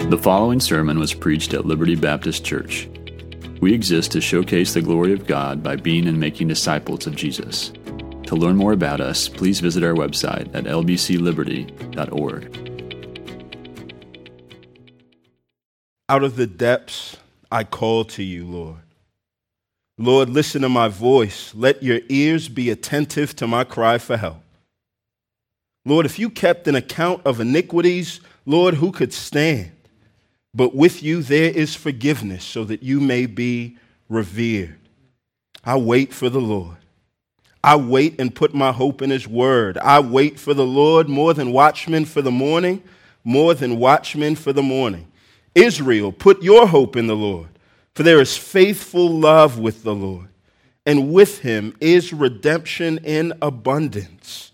The following sermon was preached at Liberty Baptist Church. We exist to showcase the glory of God by being and making disciples of Jesus. To learn more about us, please visit our website at lbcliberty.org. Out of the depths, I call to you, Lord. Lord, listen to my voice. Let your ears be attentive to my cry for help. Lord, if you kept an account of iniquities, Lord, who could stand? But with you there is forgiveness, so that you may be revered. I wait for the Lord. I wait and put my hope in his word. I wait for the Lord more than watchmen for the morning, more than watchmen for the morning. Israel, put your hope in the Lord, for there is faithful love with the Lord, and with him is redemption in abundance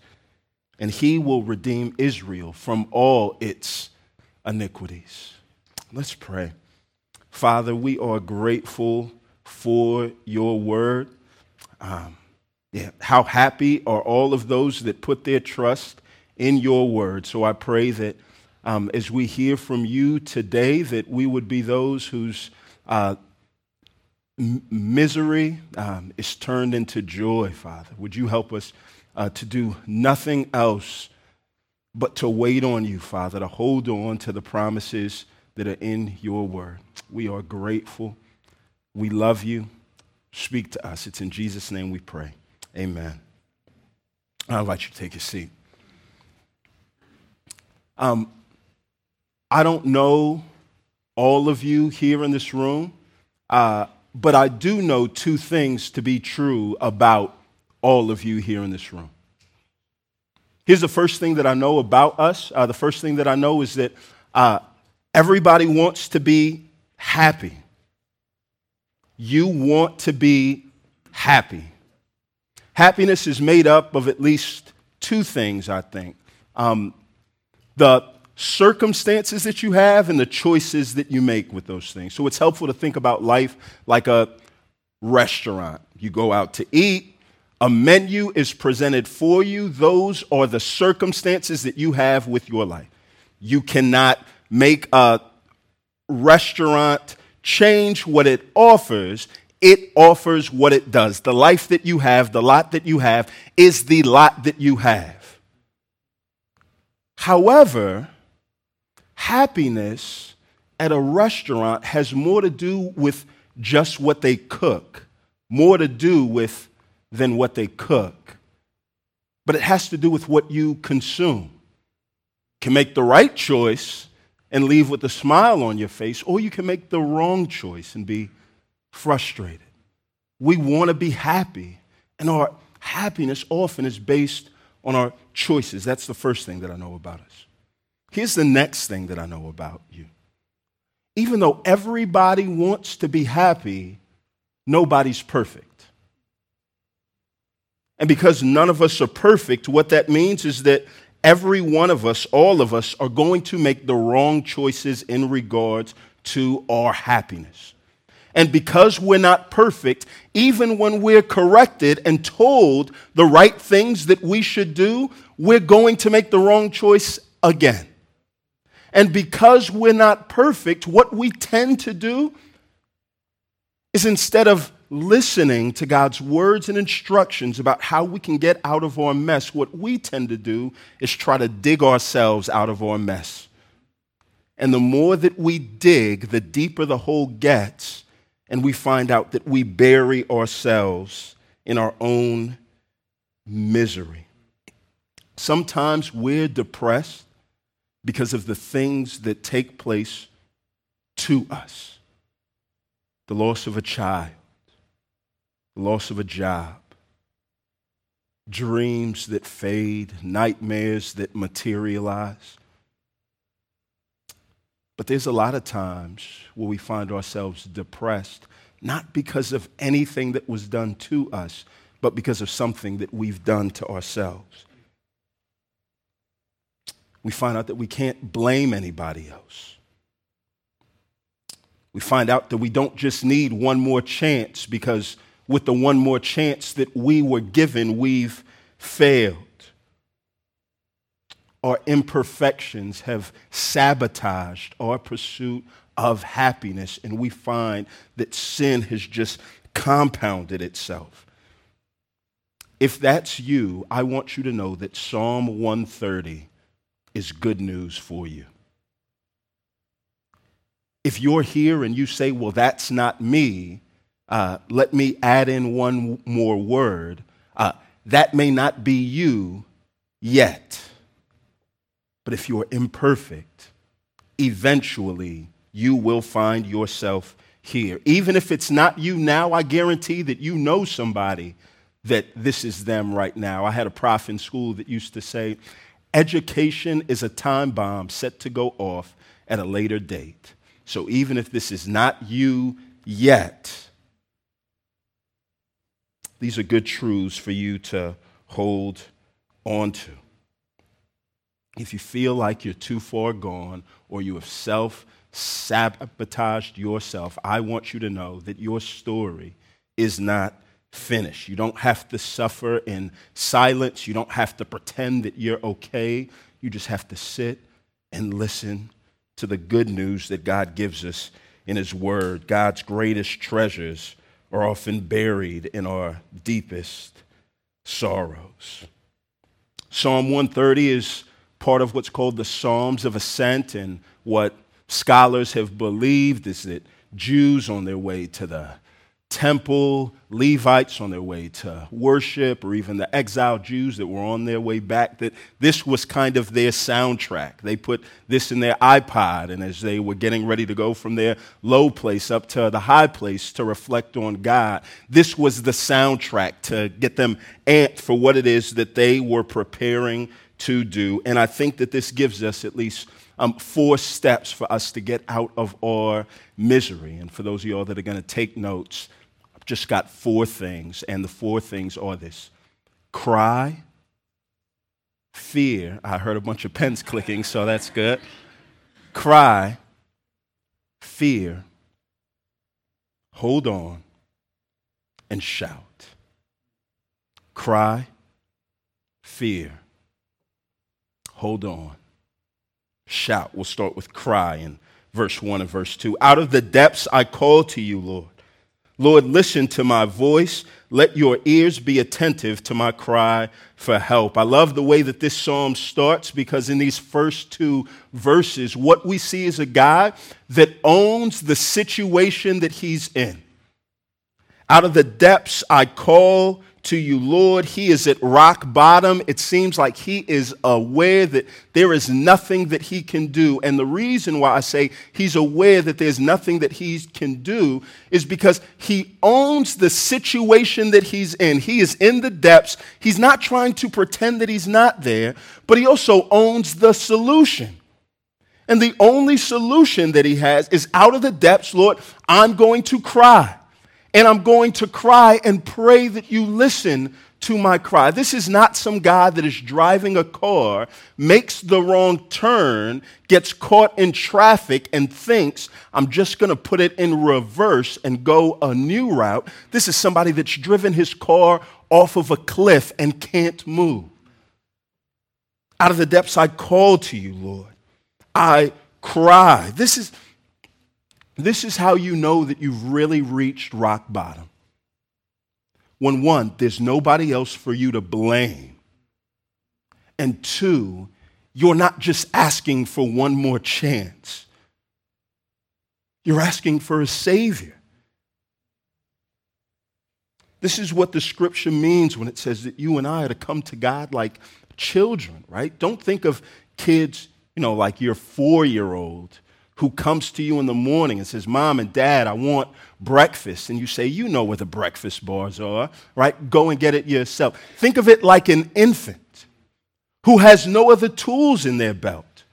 and he will redeem Israel from all its iniquities. Let's pray. Father, we are grateful for your word. Um, yeah, how happy are all of those that put their trust in your word. So I pray that um, as we hear from you today, that we would be those whose uh, m- misery um, is turned into joy, Father. Would you help us? uh, to do nothing else but to wait on you, Father, to hold on to the promises that are in your word. We are grateful. We love you. Speak to us. It's in Jesus' name we pray. Amen. I'll invite you to take a seat. Um, I don't know all of you here in this room, uh, but I do know two things to be true about all of you here in this room. Here's the first thing that I know about us. Uh, the first thing that I know is that uh, everybody wants to be happy. You want to be happy. Happiness is made up of at least two things, I think um, the circumstances that you have and the choices that you make with those things. So it's helpful to think about life like a restaurant. You go out to eat, a menu is presented for you. Those are the circumstances that you have with your life. You cannot make a restaurant change what it offers. It offers what it does. The life that you have, the lot that you have, is the lot that you have. However, happiness at a restaurant has more to do with just what they cook, more to do with than what they cook. But it has to do with what you consume. Can make the right choice and leave with a smile on your face, or you can make the wrong choice and be frustrated. We want to be happy, and our happiness often is based on our choices. That's the first thing that I know about us. Here's the next thing that I know about you. Even though everybody wants to be happy, nobody's perfect. And because none of us are perfect, what that means is that every one of us, all of us, are going to make the wrong choices in regards to our happiness. And because we're not perfect, even when we're corrected and told the right things that we should do, we're going to make the wrong choice again. And because we're not perfect, what we tend to do is instead of listening to God's words and instructions about how we can get out of our mess, what we tend to do is try to dig ourselves out of our mess. And the more that we dig, the deeper the hole gets, and we find out that we bury ourselves in our own misery. Sometimes we're depressed because of the things that take place to us the loss of a child loss of a job, dreams that fade, nightmares that materialize. But there's a lot of times where we find ourselves depressed, not because of anything that was done to us, but because of something that we've done to ourselves. We find out that we can't blame anybody else. We find out that we don't just need one more chance because with the one more chance that we were given, we've failed. our imperfections have sabotaged our pursuit of happiness, and we find that sin has just compounded itself. If that's you, I want you to know that Psalm 130 is good news for you. If you're here and you say, Well, that's not me, uh, let me add in one more word. Uh, that may not be you yet. But if you are imperfect, eventually you will find yourself here. Even if it's not you now, I guarantee that you know somebody that this is them right now. I had a prof in school that used to say, Education is a time bomb set to go off at a later date. So even if this is not you yet, these are good truths for you to hold on to if you feel like you're too far gone or you have self sabotaged yourself, I want you to know that your story is not finished. You don't have to suffer in silence. You don't have to pretend that you're okay. You just have to sit and listen to the good news that God gives us in His Word. God's greatest treasures are often buried in our deepest sorrows. Psalm 130 is part of what's called the Psalms of Ascent, and what scholars have believed is that Jews on their way to the temple, Levites on their way to worship, or even the exiled Jews that were on their way back, that this was kind of their soundtrack. They put this in their iPod, and as they were getting ready to go from their low place up to the high place to reflect on God, this was the soundtrack to get them amped for what it is that they were preparing to do. And I think that this gives us at least um, four steps for us to get out of our misery. And for those of y'all that are going to take notes, just got four things. And the four things are this cry, fear. I heard a bunch of pens clicking, so that's good. Cry, fear, hold on, and shout. Cry, fear, hold on. Shout. We'll start with cry in verse 1 and verse 2. Out of the depths I call to you, Lord. Lord, listen to my voice. Let your ears be attentive to my cry for help. I love the way that this psalm starts because in these first two verses, what we see is a guy that owns the situation that he's in. Out of the depths I call to you, Lord. He is at rock bottom. It seems like he is aware that there is nothing that he can do. And the reason why I say he's aware that there's nothing that he can do is because he owns the situation that he's in. He is in the depths. He's not trying to pretend that he's not there, but he also owns the solution. And the only solution that he has is out of the depths, Lord, I'm going to cry and I'm going to cry and pray that you listen to my cry. This is not some guy that is driving a car, makes the wrong turn, gets caught in traffic, and thinks, I'm just going to put it in reverse and go a new route. This is somebody that's driven his car off of a cliff and can't move. Out of the depths, I call to you, Lord. I cry. This is this is how you know that you've really reached rock bottom. When one, there's nobody else for you to blame. And two, you're not just asking for one more chance, you're asking for a Savior. This is what the scripture means when it says that you and I are to come to God like children, right? Don't think of kids, you know, like your four year old who comes to you in the morning and says, Mom and Dad, I want breakfast. And you say, You know where the breakfast bars are, right? Go and get it yourself. Think of it like an infant who has no other tools in their belt,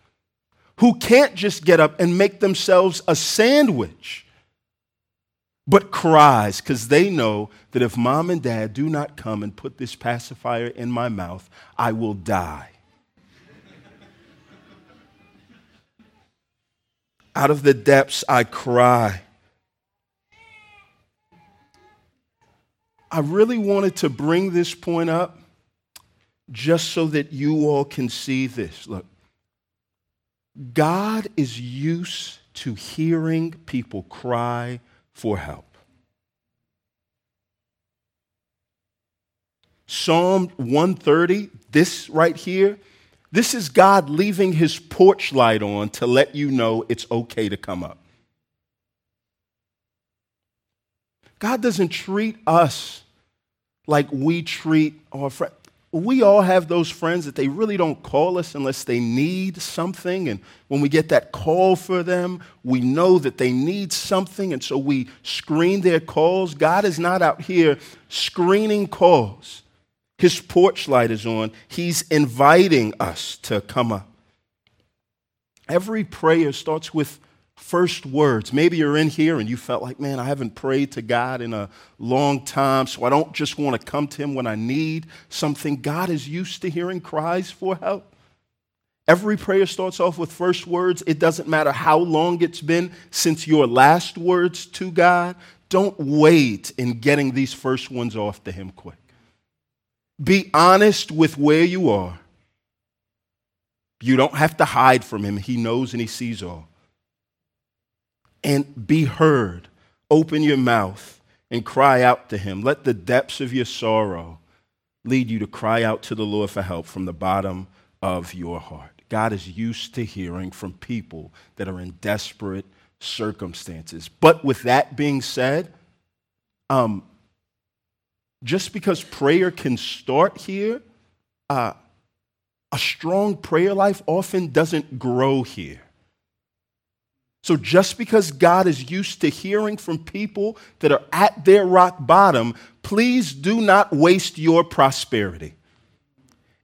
who can't just get up and make themselves a sandwich, but cries because they know that if mom and dad do not come and put this pacifier in my mouth, I will die. Out of the depths I cry. I really wanted to bring this point up just so that you all can see this. Look, God is used to hearing people cry for help. Psalm 130, this right here, this is God leaving his porch light on to let you know it's okay to come up. God doesn't treat us like we treat our friends. We all have those friends that they really don't call us unless they need something. And when we get that call for them, we know that they need something. And so we screen their calls. God is not out here screening calls. His porch light is on. He's inviting us to come up. Every prayer starts with first words. Maybe you're in here and you felt like, man, I haven't prayed to God in a long time, so I don't just want to come to Him when I need something. God is used to hearing cries for help. Every prayer starts off with first words. It doesn't matter how long it's been since your last words to God. Don't wait in getting these first ones off to Him quick. Be honest with where you are. You don't have to hide from Him, He knows and He sees all and be heard. Open your mouth and cry out to Him. Let the depths of your sorrow lead you to cry out to the Lord for help from the bottom of your heart. God is used to hearing from people that are in desperate circumstances. But with that being said, um, just because prayer can start here, uh, a strong prayer life often doesn't grow here. So just because God is used to hearing from people that are at their rock bottom, please do not waste your prosperity.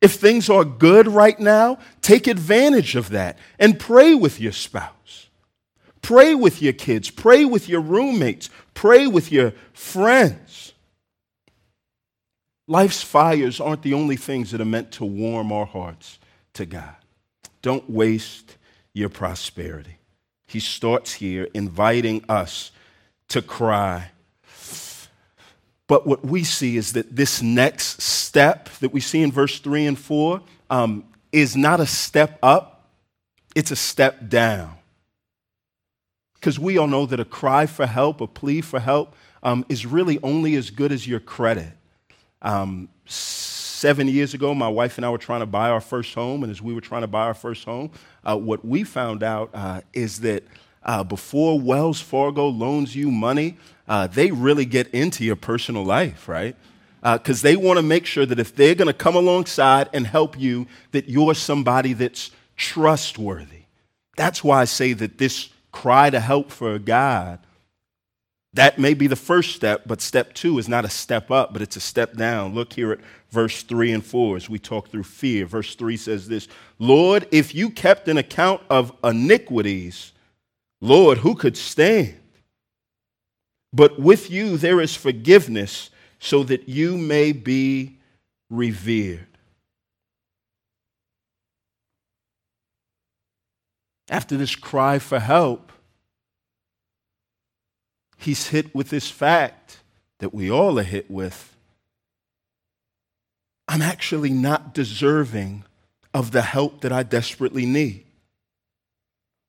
If things are good right now, take advantage of that and pray with your spouse. Pray with your kids. Pray with your roommates. Pray with your friends. Life's fires aren't the only things that are meant to warm our hearts to God. Don't waste your prosperity he starts here inviting us to cry. But what we see is that this next step that we see in verse 3 and 4 um, is not a step up, it's a step down. Because we all know that a cry for help, a plea for help, um, is really only as good as your credit. Um, seven years ago, my wife and I were trying to buy our first home, and as we were trying to buy our first home, uh, what we found out uh, is that uh, before Wells Fargo loans you money, uh, they really get into your personal life, right? Because uh, they want to make sure that if they're going to come alongside and help you, that you're somebody that's trustworthy. That's why I say that this cry to help for God that may be the first step, but step two is not a step up, but it's a step down. Look here at verse 3 and 4 as we talk through fear. Verse 3 says this Lord, if you kept an account of iniquities, Lord, who could stand? But with you there is forgiveness, so that you may be revered. After this cry for help, he's hit with this fact that we all are hit with. I'm actually not deserving of the help that I desperately need.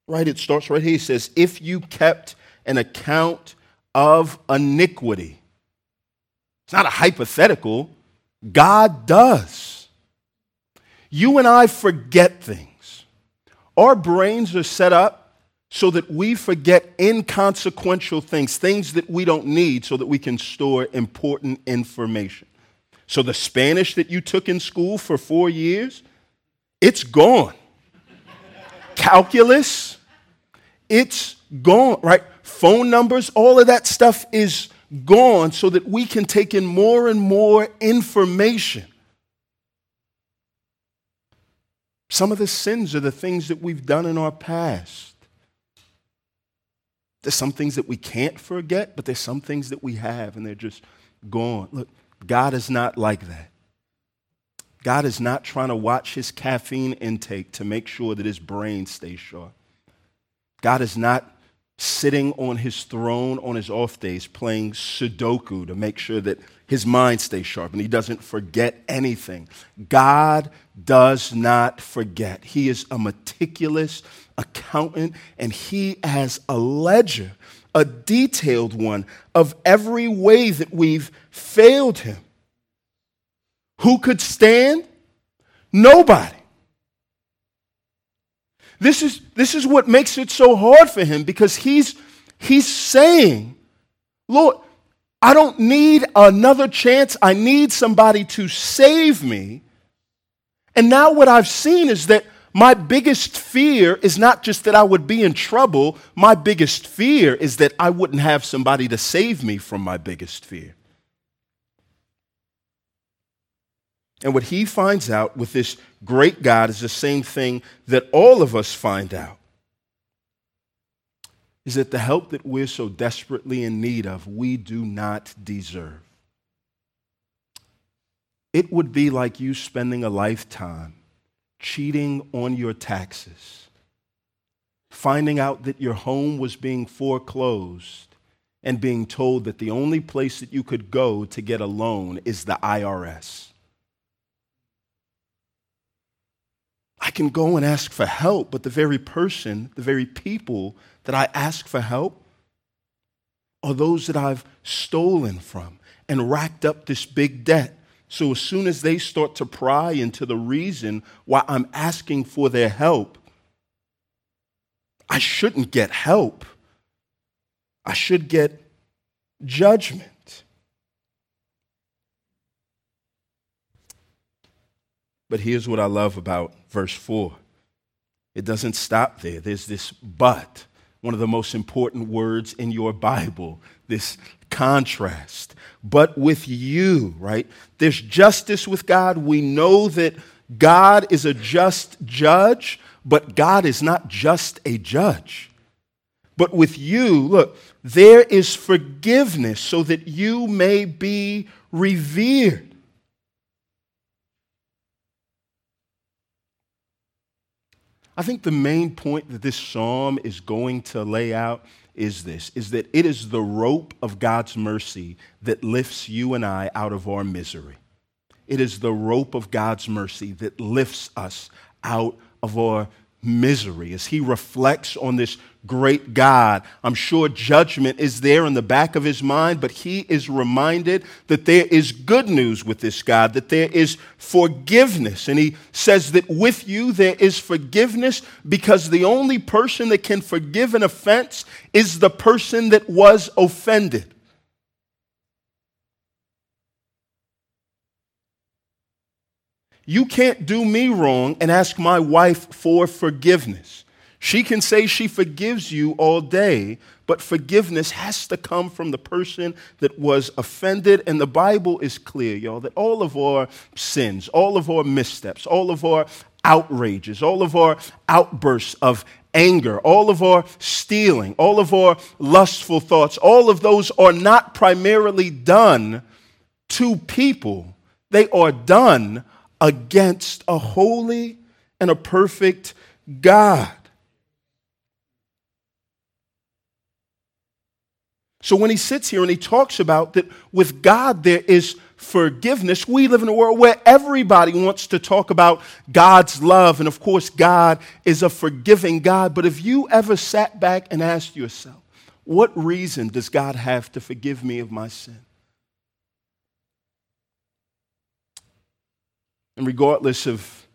Right? It starts right here. He says, If you kept an account of iniquity, it's not a hypothetical, God does. You and I forget things. Our brains are set up so that we forget inconsequential things, things that we don't need, so that we can store important information. So, the Spanish that you took in school for four years, it's gone. Calculus, it's gone, right? Phone numbers, all of that stuff is gone so that we can take in more and more information. Some of the sins are the things that we've done in our past. There's some things that we can't forget, but there's some things that we have and they're just gone. Look, God is not like that. God is not trying to watch his caffeine intake to make sure that his brain stays sharp. God is not sitting on his throne on his off days, playing Sudoku to make sure that his mind stays sharp and he doesn't forget anything. God does not forget. He is a meticulous accountant and he has a ledger, a detailed one of every way that we've failed him. Who could stand? Nobody. This is, this is what makes it so hard for him because he's, he's saying, Lord, I don't need another chance. I need somebody to save me. And now what I've seen is that my biggest fear is not just that I would be in trouble, my biggest fear is that I wouldn't have somebody to save me from my biggest fear. And what he finds out with this great God is the same thing that all of us find out is that the help that we're so desperately in need of, we do not deserve. It would be like you spending a lifetime cheating on your taxes, finding out that your home was being foreclosed, and being told that the only place that you could go to get a loan is the IRS. I can go and ask for help, but the very person, the very people that I ask for help are those that I've stolen from and racked up this big debt. So as soon as they start to pry into the reason why I'm asking for their help, I shouldn't get help. I should get judgment. But here's what I love about verse 4 it doesn't stop there. There's this but, one of the most important words in your Bible, this contrast. But with you, right? There's justice with God. We know that God is a just judge, but God is not just a judge. But with you, look, there is forgiveness so that you may be revered. I think the main point that this psalm is going to lay out is this is that it is the rope of God's mercy that lifts you and I out of our misery. It is the rope of God's mercy that lifts us out of our misery. As he reflects on this great God, I'm sure judgment is there in the back of his mind, but he is reminded that there is good news with this God, that there is forgiveness. And he says that with you there is forgiveness because the only person that can forgive an offense is the person that was offended. You can't do me wrong and ask my wife for forgiveness. She can say she forgives you all day, but forgiveness has to come from the person that was offended. And the Bible is clear, y'all, that all of our sins, all of our missteps, all of our outrages, all of our outbursts of anger, all of our stealing, all of our lustful thoughts, all of those are not primarily done to people. They are done against a holy and a perfect God. So when he sits here and he talks about that with God there is forgiveness, we live in a world where everybody wants to talk about God's love. And of course, God is a forgiving God. But have you ever sat back and asked yourself, what reason does God have to forgive me of my sin? And regardless of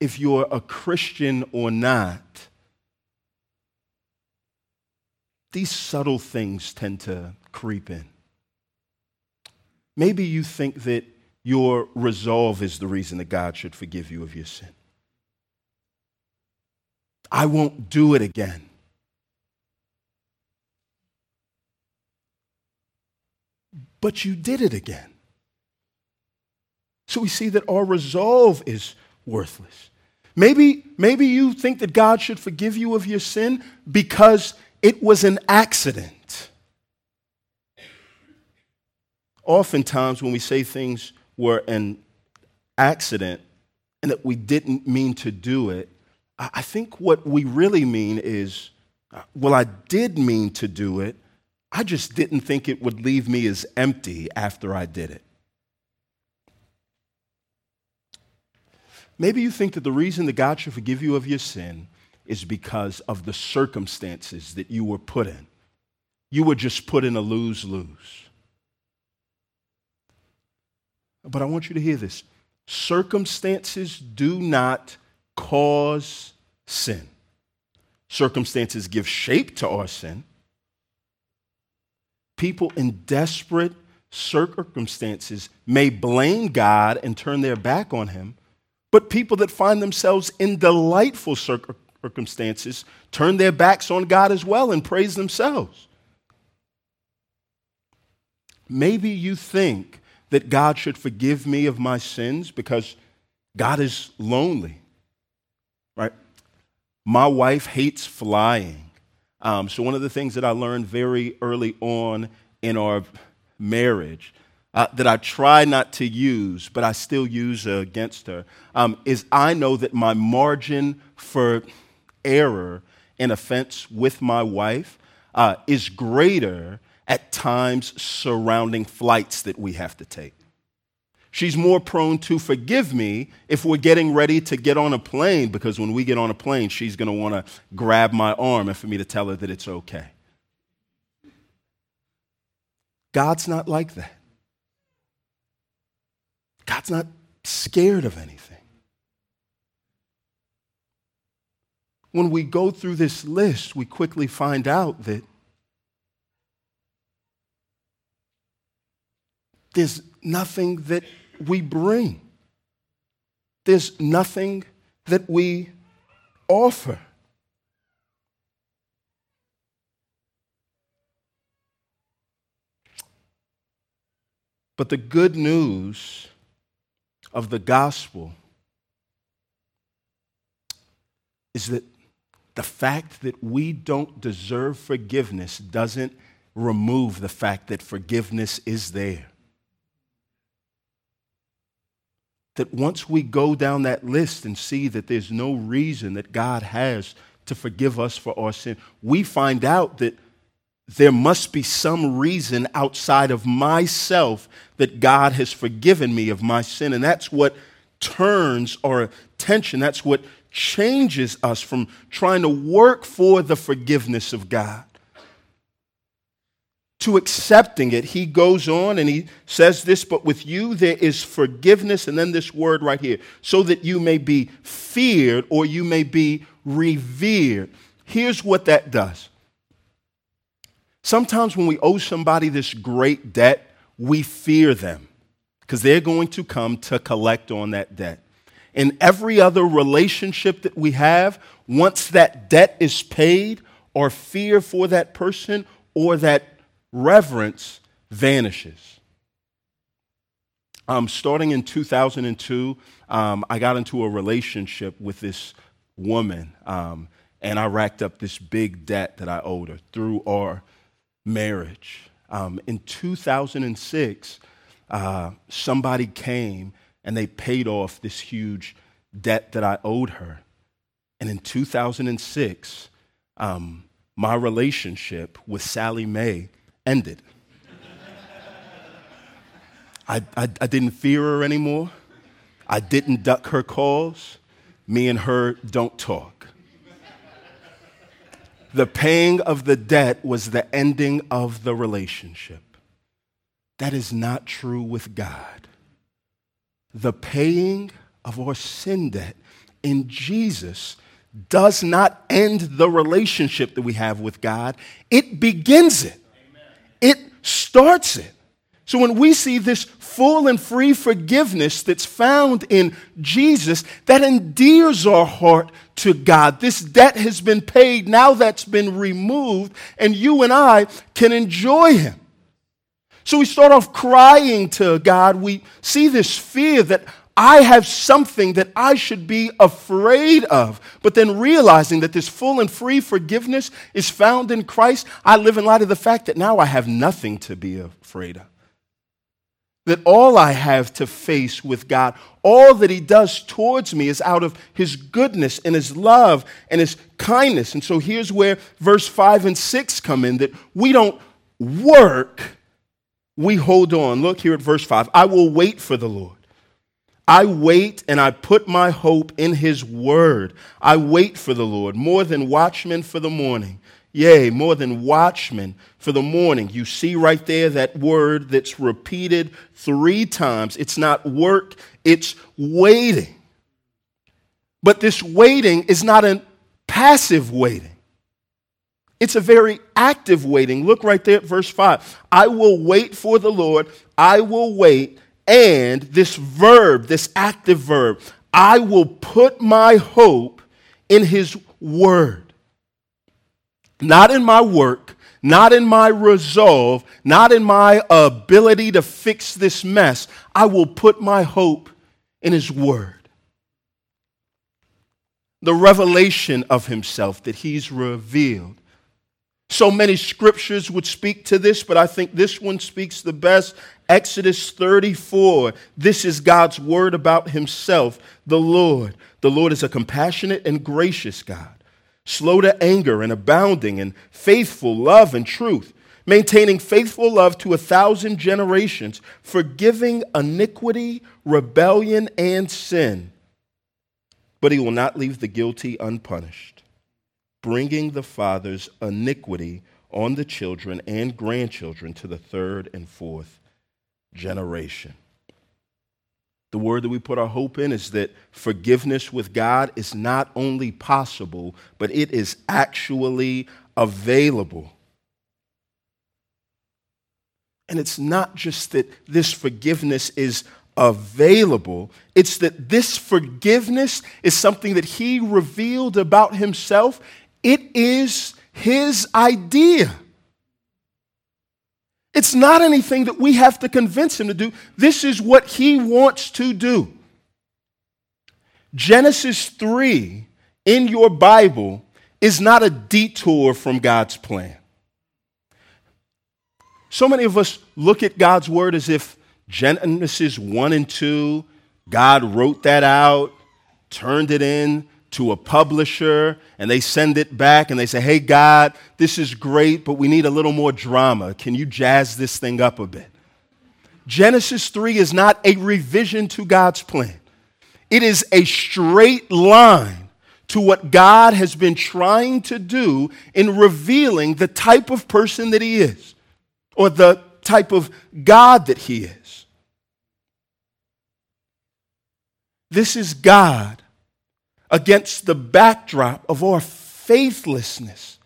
if you're a Christian or not, these subtle things tend to creep in. Maybe you think that your resolve is the reason that God should forgive you of your sin. I won't do it again. But you did it again. So we see that our resolve is worthless. Maybe, maybe you think that God should forgive you of your sin because it was an accident. Oftentimes, when we say things were an accident and that we didn't mean to do it, I think what we really mean is uh, well, I did mean to do it. I just didn't think it would leave me as empty after I did it. Maybe you think that the reason that God should forgive you of your sin is because of the circumstances that you were put in. You were just put in a lose lose. But I want you to hear this circumstances do not cause sin. Circumstances give shape to our sin. People in desperate circumstances may blame God and turn their back on Him, but people that find themselves in delightful circumstances turn their backs on God as well and praise themselves. Maybe you think that God should forgive me of my sins because God is lonely, right? My wife hates flying. Um, so, one of the things that I learned very early on in our marriage uh, that I try not to use, but I still use against her, um, is I know that my margin for error and offense with my wife uh, is greater at times surrounding flights that we have to take. She's more prone to forgive me if we're getting ready to get on a plane, because when we get on a plane, she's going to want to grab my arm and for me to tell her that it's okay. God's not like that. God's not scared of anything. When we go through this list, we quickly find out that there's nothing that we bring, there's nothing that we offer. But the good news of the gospel is that the fact that we don't deserve forgiveness doesn't remove the fact that forgiveness is there. that once we go down that list and see that there's no reason that God has to forgive us for our sin, we find out that there must be some reason outside of myself that God has forgiven me of my sin. And that's what turns our attention, that's what changes us from trying to work for the forgiveness of God to accepting it. He goes on and he says this, but with you there is forgiveness, and then this word right here, so that you may be feared or you may be revered. Here's what that does. Sometimes when we owe somebody this great debt, we fear them because they're going to come to collect on that debt. In every other relationship that we have, once that debt is paid, our fear for that person or that reverence vanishes. Um, starting in 2002, um, I got into a relationship with this woman, um, and I racked up this big debt that I owed her through our marriage. Um, in 2006, uh, somebody came and they paid off this huge debt that I owed her. And in 2006, um, my relationship with Sallie Mae ended. I, I, I, didn't fear her anymore. I didn't duck her calls. Me and her don't talk. The paying of the debt was the ending of the relationship. That is not true with God. The paying of our sin debt in Jesus does not end the relationship that we have with God, it begins it it starts it. So when we see this full and free forgiveness that's found in Jesus, that endears our heart to God. This debt has been paid, now that's been removed, and you and I can enjoy Him. So we start off crying to God. We see this fear that I have something that I should be afraid of. But then realizing that this full and free forgiveness is found in Christ, I live in light of the fact that now I have nothing to be afraid of. That all I have to face with God, all that He does towards me is out of His goodness and His love and His kindness. And so here's where verse 5 and 6 come in that we don't work, we hold on. Look here at verse 5 I will wait for the Lord. I wait and I put my hope in His word. I wait for the Lord more than watchmen for the morning. Yea, more than watchmen for the morning. You see right there that word that's repeated three times. It's not work, it's waiting. But this waiting is not a passive waiting. It's a very active waiting. Look right there at verse 5. I will wait for the Lord. I will wait. And this verb, this active verb, I will put my hope in his word not in my work, not in my resolve, not in my ability to fix this mess. I will put my hope in His Word. The revelation of Himself that He's revealed. So many scriptures would speak to this, but I think this one speaks the best. Exodus 34. This is God's word about Himself, the Lord. The Lord is a compassionate and gracious God slow to anger and abounding in faithful love and truth, maintaining faithful love to a thousand generations, forgiving iniquity, rebellion, and sin. But he will not leave the guilty unpunished, bringing the father's iniquity on the children and grandchildren to the third and fourth generation. The word that we put our hope in is that forgiveness with God is not only possible, but it is actually available. And it's not just that this forgiveness is available, it's that this forgiveness is something that He revealed about Himself. It is His idea. It's not anything that we have to convince him to do. This is what he wants to do. Genesis 3 in your Bible is not a detour from God's plan. So many of us look at God's word as if Genesis 1 and 2, God wrote that out, turned it in, to a publisher and they send it back and they say, Hey, God, this is great, but we need a little more drama. Can you jazz this thing up a bit? Genesis 3 is not a revision to God's plan, it is a straight line to what God has been trying to do in revealing the type of person that He is or the type of God that He is. This is God against the backdrop of our faithlessness,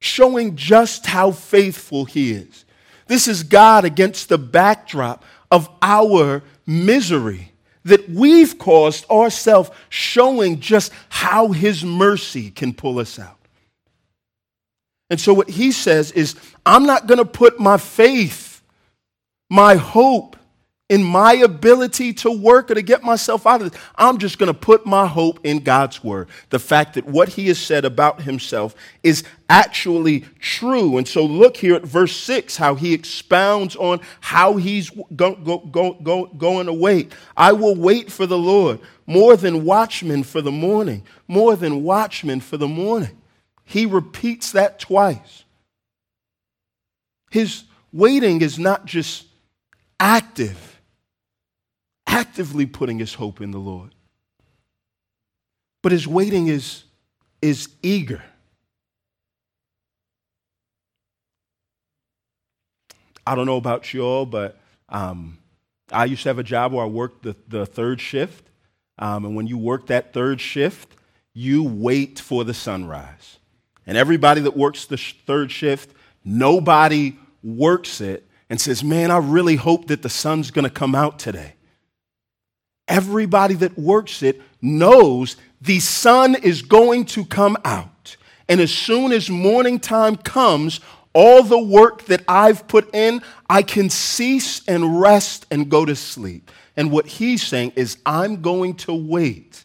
showing just how faithful He is. This is God against the backdrop of our misery that we've caused ourselves, showing just how His mercy can pull us out. And so, what He says is, I'm not going to put my faith, my hope, in my ability to work or to get myself out of this. I'm just going to put my hope in God's word. The fact that what he has said about himself is actually true. And so look here at verse 6, how he expounds on how he's go, go, go, go, going to wait. I will wait for the Lord more than watchmen for the morning, more than watchmen for the morning. He repeats that twice. His waiting is not just active actively putting his hope in the Lord. But his waiting is, is eager. I don't know about you all, but um, I used to have a job where I worked the, the third shift. Um, and when you work that third shift, you wait for the sunrise. And everybody that works the sh- third shift, nobody works it and says, Man, I really hope that the sun's going to come out today. Everybody that works it knows the sun is going to come out. And as soon as morning time comes, all the work that I've put in, I can cease and rest and go to sleep. And what he's saying is, I'm going to wait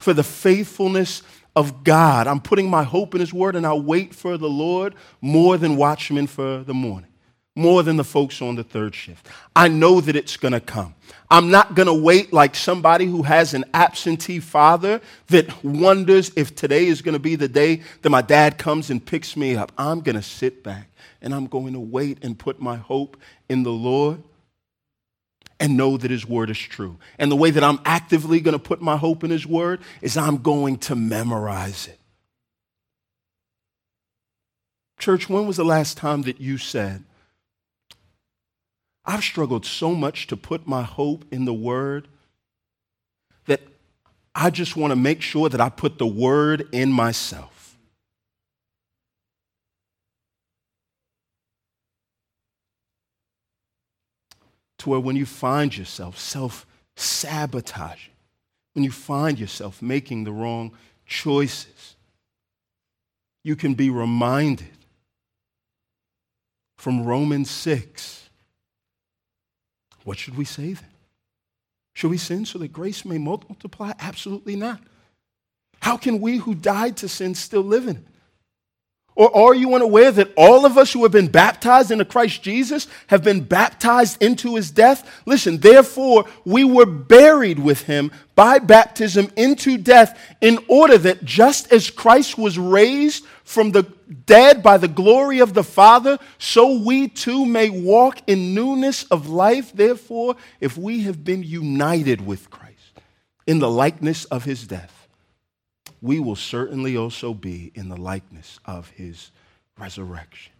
for the faithfulness of God. I'm putting my hope in his word, and I'll wait for the Lord more than watchmen for the morning. More than the folks on the third shift. I know that it's going to come. I'm not going to wait like somebody who has an absentee father that wonders if today is going to be the day that my dad comes and picks me up. I'm going to sit back and I'm going to wait and put my hope in the Lord and know that His word is true. And the way that I'm actively going to put my hope in His word is I'm going to memorize it. Church, when was the last time that you said, I've struggled so much to put my hope in the Word that I just want to make sure that I put the Word in myself. To where when you find yourself self sabotaging, when you find yourself making the wrong choices, you can be reminded from Romans 6 what should we say then? Should we sin so that grace may multiply? Absolutely not. How can we who died to sin still live in it? Or are you unaware that all of us who have been baptized into Christ Jesus have been baptized into his death? Listen, therefore, we were buried with him by baptism into death, in order that just as Christ was raised from the dead by the glory of the Father, so we too may walk in newness of life. Therefore, if we have been united with Christ in the likeness of his death, we will certainly also be in the likeness of his resurrection.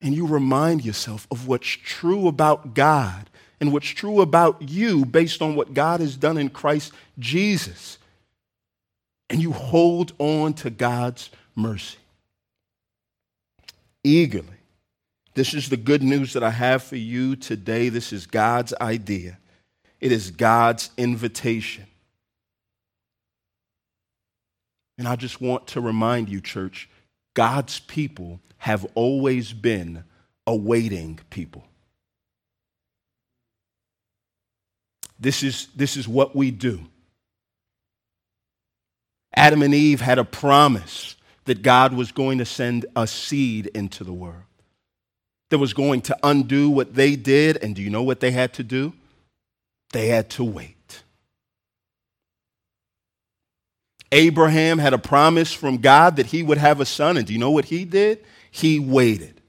And you remind yourself of what's true about God and what's true about you based on what God has done in Christ Jesus. And you hold on to God's mercy eagerly. This is the good news that I have for you today. This is God's idea, it is God's invitation. And I just want to remind you, church, God's people have always been awaiting people. This is, this is what we do. Adam and Eve had a promise that God was going to send a seed into the world that was going to undo what they did. And do you know what they had to do? They had to wait. Abraham had a promise from God that he would have a son, and do you know what he did? He waited.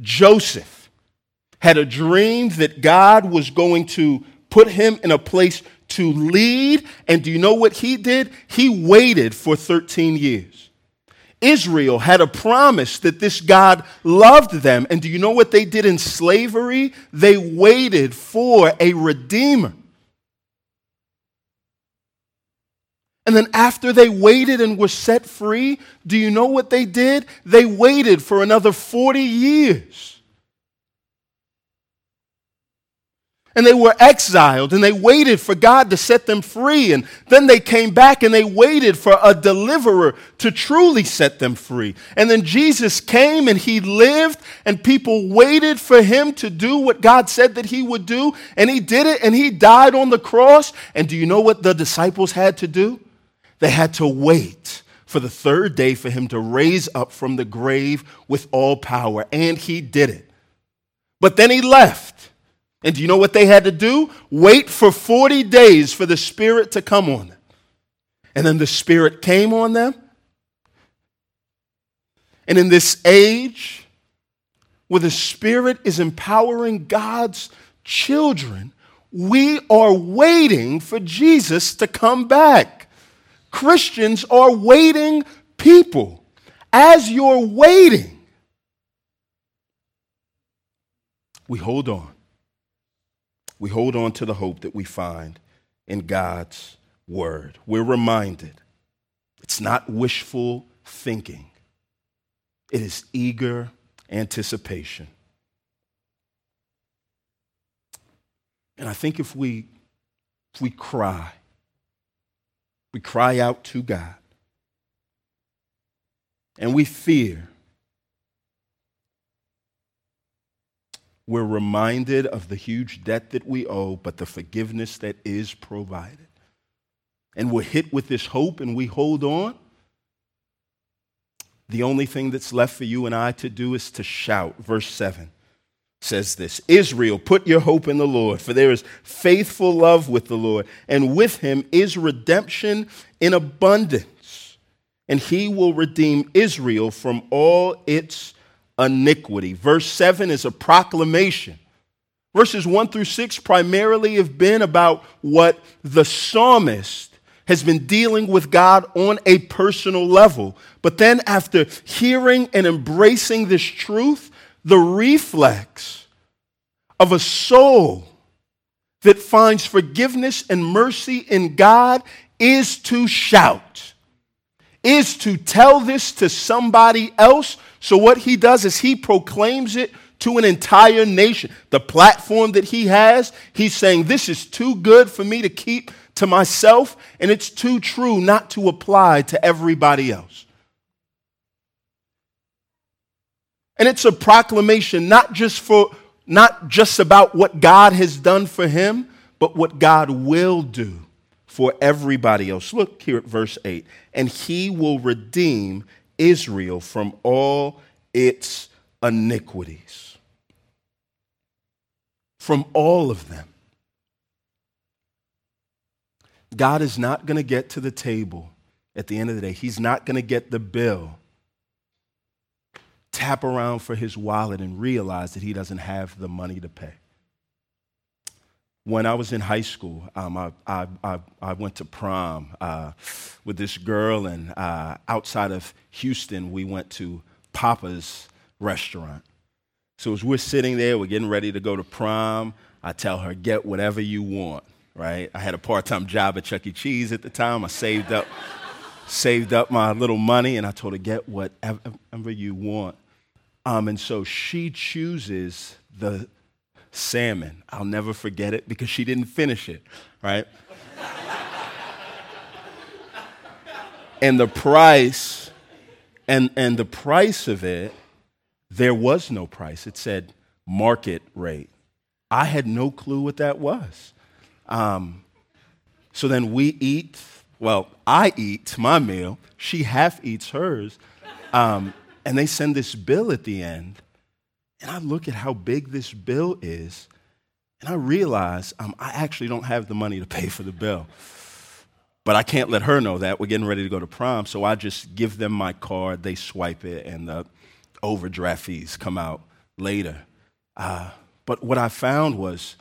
Joseph had a dream that God was going to put him in a place to lead, and do you know what he did? He waited for 13 years. Israel had a promise that this God loved them, and do you know what they did in slavery? They waited for a redeemer. And then after they waited and were set free, do you know what they did? They waited for another 40 years. And they were exiled and they waited for God to set them free. And then they came back and they waited for a deliverer to truly set them free. And then Jesus came and he lived and people waited for him to do what God said that he would do. And he did it and he died on the cross. And do you know what the disciples had to do? They had to wait for the third day for him to raise up from the grave with all power. And he did it. But then he left. And do you know what they had to do? Wait for 40 days for the Spirit to come on them. And then the Spirit came on them. And in this age, where the Spirit is empowering God's children, we are waiting for Jesus to come back. Christians are waiting people. As you're waiting, we hold on. We hold on to the hope that we find in God's word. We're reminded it's not wishful thinking, it is eager anticipation. And I think if we, if we cry, we cry out to God. And we fear. We're reminded of the huge debt that we owe, but the forgiveness that is provided. And we're hit with this hope and we hold on. The only thing that's left for you and I to do is to shout. Verse 7 says this Israel, put your hope in the Lord, for there is faithful love with the Lord, and with him is redemption in abundance. And he will redeem Israel from all its iniquity. Verse 7 is a proclamation. Verses 1 through 6 primarily have been about what the psalmist has been dealing with God on a personal level. But then, after hearing and embracing this truth, the reflex of a soul that finds forgiveness and mercy in God is to shout, is to tell this to somebody else. So, what he does is he proclaims it to an entire nation. The platform that he has, he's saying, This is too good for me to keep to myself, and it's too true not to apply to everybody else. And it's a proclamation not just for not just about what God has done for him, but what God will do for everybody else. Look here at verse 8. And he will redeem Israel from all its iniquities. From all of them. God is not going to get to the table at the end of the day. He's not going to get the bill, tap around for his wallet, and realize that he doesn't have the money to pay. When I was in high school, um, I, I, I, I, went to prom uh, with this girl, and uh, outside of Houston, we went to Pappas restaurant. So as we're sitting there, we're getting ready to go to prom, I tell her, get whatever you want right? I had a part-time job at Chuck E. Cheese at the time. I saved up, saved up my little money, and I told her, get whatever you want. Um, and so she chooses the salmon. I'll never forget it because she didn't finish it, right? and the price, and, and the price of it, there was no price. It said market rate. I had no clue what that was. Um, so then we eat, well, I eat my meal, she half eats hers, um, and they send this bill at the end. And I look at how big this bill is, and I realize um, I actually don't have the money to pay for the bill. But I can't let her know that. We're getting ready to go to prom, so I just give them my card, they swipe it, and the overdraft fees come out later. Uh, but what I found was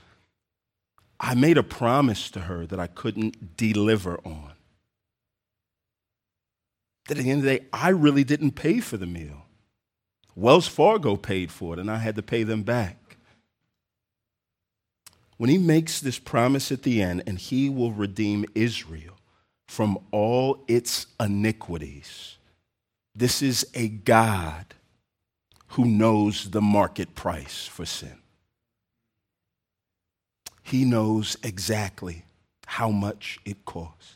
I made a promise to her that I couldn't deliver on. That at the end of the day, I really didn't pay for the meal. Wells Fargo paid for it, and I had to pay them back. When he makes this promise at the end, and he will redeem Israel from all its iniquities, this is a God who knows the market price for sin. He knows exactly how much it costs.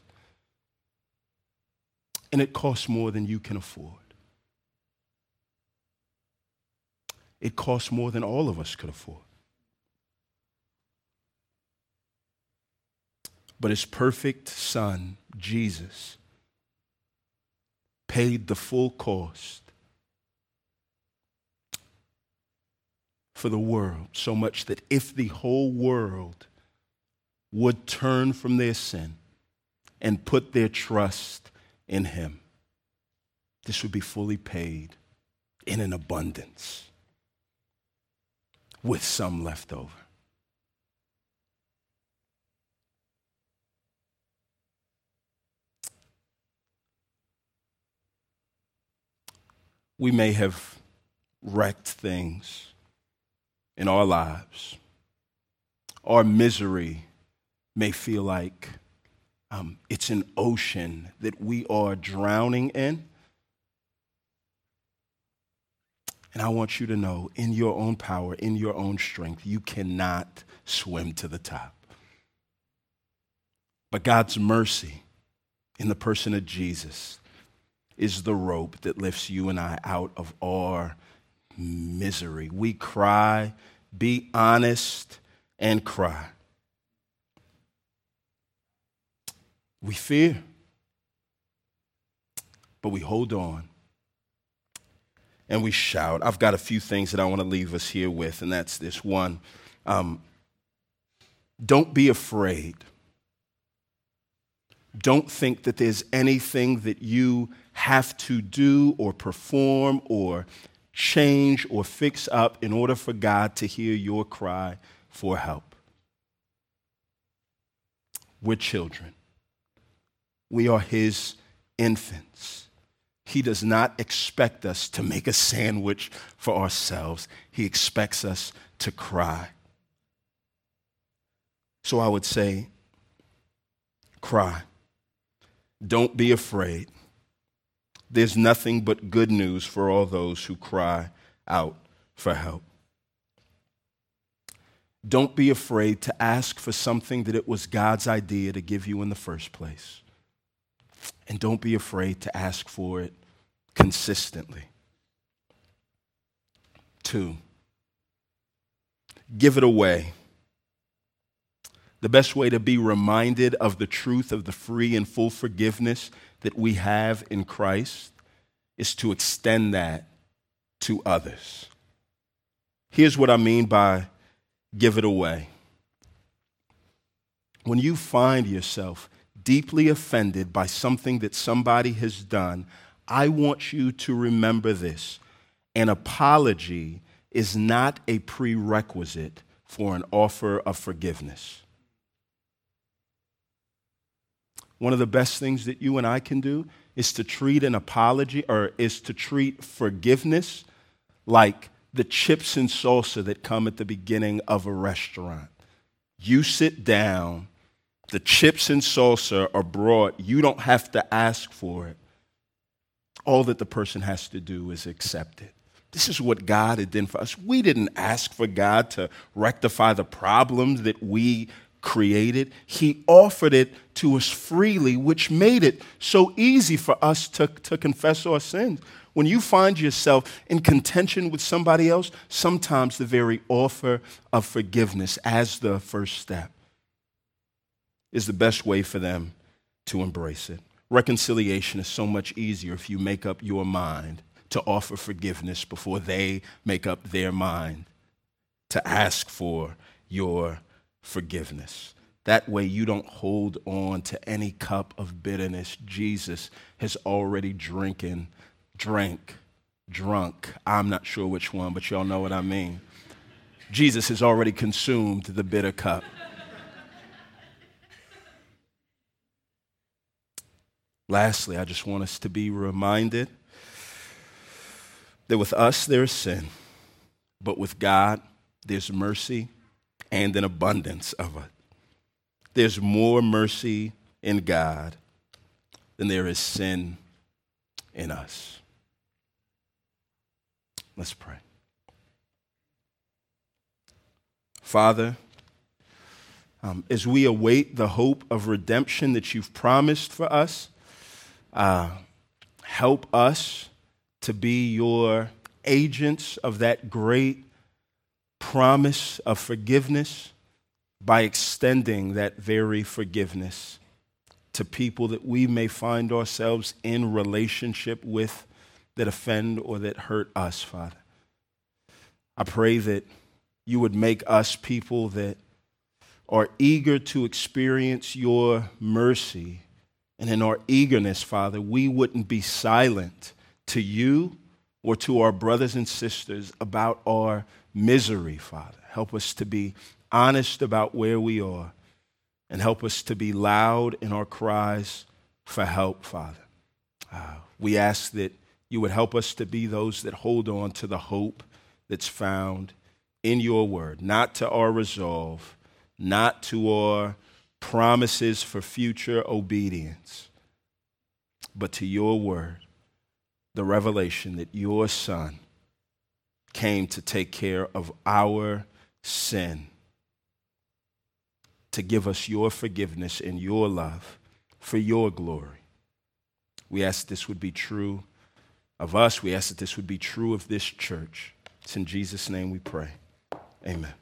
And it costs more than you can afford. It costs more than all of us could afford. But his perfect son, Jesus, paid the full cost for the world, so much that if the whole world would turn from their sin and put their trust in Him, this would be fully paid in an abundance with some left over. We may have wrecked things in our lives. Our misery may feel like um, it's an ocean that we are drowning in. And I want you to know, in your own power, in your own strength, you cannot swim to the top. But God's mercy in the person of Jesus is the rope that lifts you and I out of our misery. We cry, be honest, and cry. We fear, but we hold on and we shout. I've got a few things that I want to leave us here with, and that's this one. Um, don't be afraid. Don't think that there's anything that you have to do or perform or change or fix up in order for God to hear your cry for help. We're children, we are His infants. He does not expect us to make a sandwich for ourselves, He expects us to cry. So I would say, cry. Don't be afraid. There's nothing but good news for all those who cry out for help. Don't be afraid to ask for something that it was God's idea to give you in the first place. And don't be afraid to ask for it consistently. Two, give it away. The best way to be reminded of the truth of the free and full forgiveness that we have in Christ is to extend that to others. Here's what I mean by give it away. When you find yourself deeply offended by something that somebody has done, I want you to remember this. An apology is not a prerequisite for an offer of forgiveness. One of the best things that you and I can do is to treat an apology or is to treat forgiveness like the chips and salsa that come at the beginning of a restaurant. You sit down, the chips and salsa are brought, you don't have to ask for it. All that the person has to do is accept it. This is what God had done for us. We didn't ask for God to rectify the problems that we created. He offered it to us freely, which made it so easy for us to, to confess our sins. When you find yourself in contention with somebody else, sometimes the very offer of forgiveness as the first step is the best way for them to embrace it. Reconciliation is so much easier if you make up your mind to offer forgiveness before they make up their mind to ask for your forgiveness. That way, you don't hold on to any cup of bitterness. Jesus has already drinking, drank, drunk. I'm not sure which one, but y'all know what I mean. Jesus has already consumed the bitter cup. Lastly, I just want us to be reminded that with us there is sin, but with God there's mercy and an abundance of it. There's more mercy in God than there is sin in us. Let's pray. Father, um, as we await the hope of redemption that you've promised for us, uh, help us to be your agents of that great promise of forgiveness by extending that very forgiveness to people that we may find ourselves in relationship with that offend or that hurt us, Father. I pray that you would make us people that are eager to experience your mercy. And in our eagerness, Father, we wouldn't be silent to you or to our brothers and sisters about our misery, Father. Help us to be honest about where we are and help us to be loud in our cries for help, Father. Uh, we ask that you would help us to be those that hold on to the hope that's found in your word, not to our resolve, not to our promises for future obedience, but to your word, the revelation that your Son came to take care of our sin, to give us your forgiveness and your love for your glory. We ask this would be true of us. We ask that this would be true of this church. It's in Jesus' name we pray. Amen.